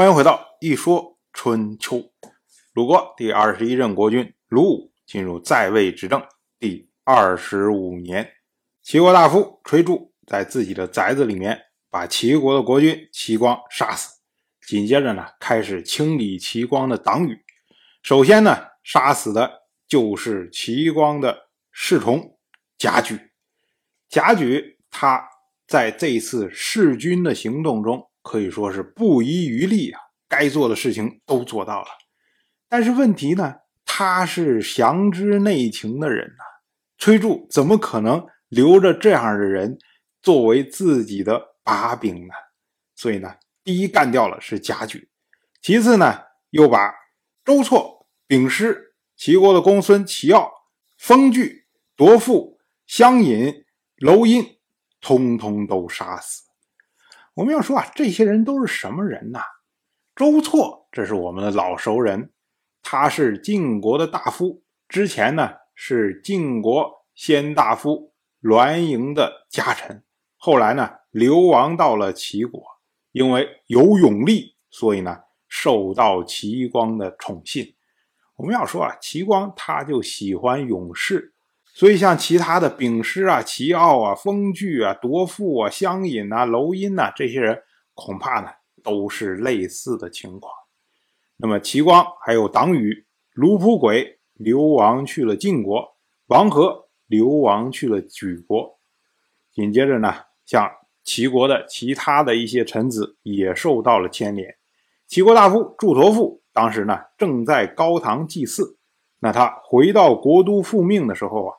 欢迎回到一说春秋。鲁国第二十一任国君鲁武进入在位执政第二十五年，齐国大夫崔杼在自己的宅子里面把齐国的国君齐光杀死，紧接着呢开始清理齐光的党羽。首先呢杀死的就是齐光的侍从贾举。贾举他在这次弑君的行动中。可以说是不遗余力啊，该做的事情都做到了。但是问题呢，他是详知内情的人呐，崔杼怎么可能留着这样的人作为自己的把柄呢？所以呢，第一干掉了是贾举，其次呢，又把周错、丙师、齐国的公孙齐傲、封具、夺父、相尹、娄殷，通通都杀死。我们要说啊，这些人都是什么人呐？周错，这是我们的老熟人，他是晋国的大夫，之前呢是晋国先大夫栾盈的家臣，后来呢流亡到了齐国，因为有勇力，所以呢受到齐光的宠信。我们要说啊，齐光他就喜欢勇士。所以，像其他的丙师啊、齐奥啊、封具啊、夺父啊、相尹啊、娄殷呐这些人，恐怕呢都是类似的情况。那么，齐光还有党羽卢普轨流亡去了晋国，王和流亡去了莒国。紧接着呢，像齐国的其他的一些臣子也受到了牵连。齐国大夫祝陀父当时呢正在高堂祭祀，那他回到国都复命的时候啊。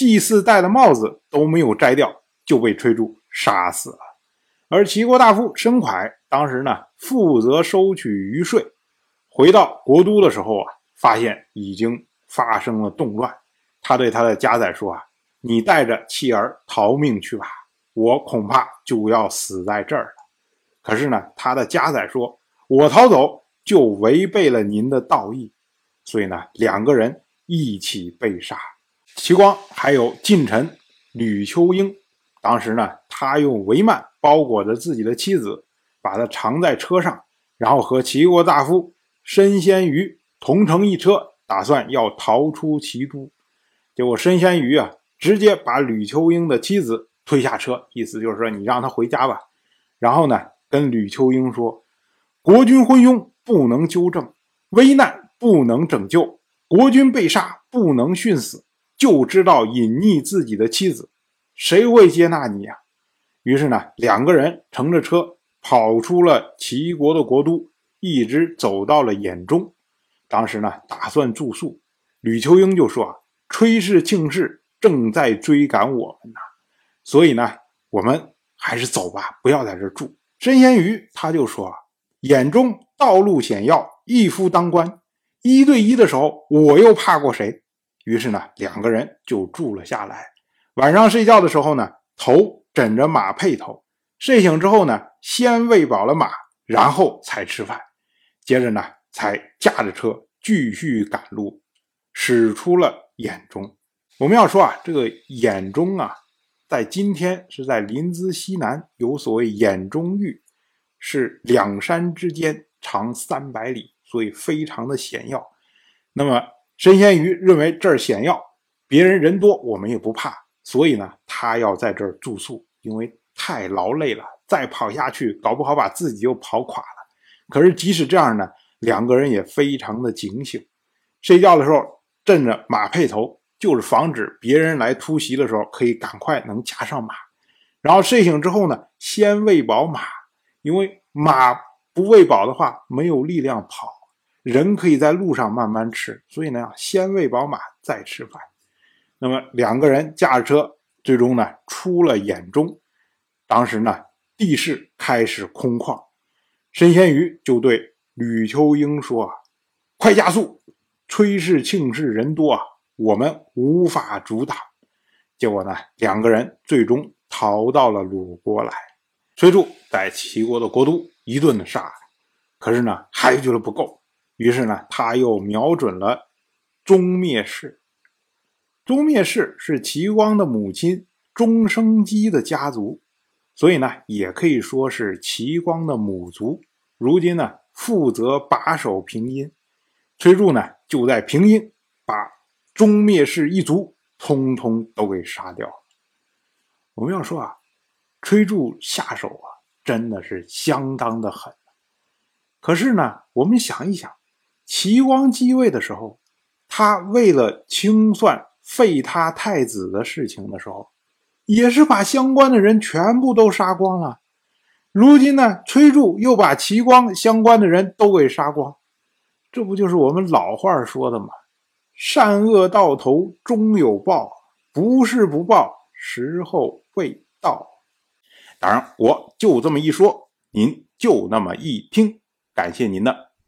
祭祀戴的帽子都没有摘掉，就被崔杼杀死了。而齐国大夫申蒯当时呢，负责收取余税，回到国都的时候啊，发现已经发生了动乱。他对他的家宰说：“啊，你带着妻儿逃命去吧，我恐怕就要死在这儿了。”可是呢，他的家宰说：“我逃走就违背了您的道义。”所以呢，两个人一起被杀。齐光还有近臣吕秋英，当时呢，他用帷幔包裹着自己的妻子，把她藏在车上，然后和齐国大夫申先瑜同乘一车，打算要逃出齐都。结果申先瑜啊，直接把吕秋英的妻子推下车，意思就是说你让他回家吧。然后呢，跟吕秋英说：“国君昏庸，不能纠正；危难不能拯救；国君被杀，不能殉死。”就知道隐匿自己的妻子，谁会接纳你呀？于是呢，两个人乘着车跑出了齐国的国都，一直走到了兖中。当时呢，打算住宿。吕秋英就说：“啊，崔氏、庆氏正在追赶我们呢，所以呢，我们还是走吧，不要在这住。”申先瑜他就说：“啊兖中道路险要，一夫当关，一对一的时候，我又怕过谁？”于是呢，两个人就住了下来。晚上睡觉的时候呢，头枕着马配头。睡醒之后呢，先喂饱了马，然后才吃饭。接着呢，才驾着车继续赶路，驶出了兖中。我们要说啊，这个兖中啊，在今天是在临淄西南，有所谓兖中峪，是两山之间，长三百里，所以非常的险要。那么。神仙鱼认为这儿险要，别人人多，我们也不怕，所以呢，他要在这儿住宿，因为太劳累了，再跑下去，搞不好把自己就跑垮了。可是即使这样呢，两个人也非常的警醒，睡觉的时候枕着马配头，就是防止别人来突袭的时候可以赶快能加上马。然后睡醒之后呢，先喂饱马，因为马不喂饱的话，没有力量跑。人可以在路上慢慢吃，所以呢，先喂饱马再吃饭。那么两个人驾着车，最终呢出了兖中。当时呢地势开始空旷，申先瑜就对吕秋英说：“啊，快加速！崔氏、庆氏人多啊，我们无法阻挡。”结果呢，两个人最终逃到了鲁国来。崔杼在齐国的国都一顿的杀，可是呢还觉得不够。于是呢，他又瞄准了钟灭氏。钟灭氏是齐光的母亲钟生姬的家族，所以呢，也可以说是齐光的母族。如今呢，负责把守平阴。崔杼呢，就在平阴把钟灭氏一族通通都给杀掉。我们要说啊，崔杼下手啊，真的是相当的狠。可是呢，我们想一想，齐光继位的时候，他为了清算废他太子的事情的时候，也是把相关的人全部都杀光了。如今呢，崔杼又把齐光相关的人都给杀光，这不就是我们老话说的吗？善恶到头终有报，不是不报，时候未到。当然，我就这么一说，您就那么一听。感谢您的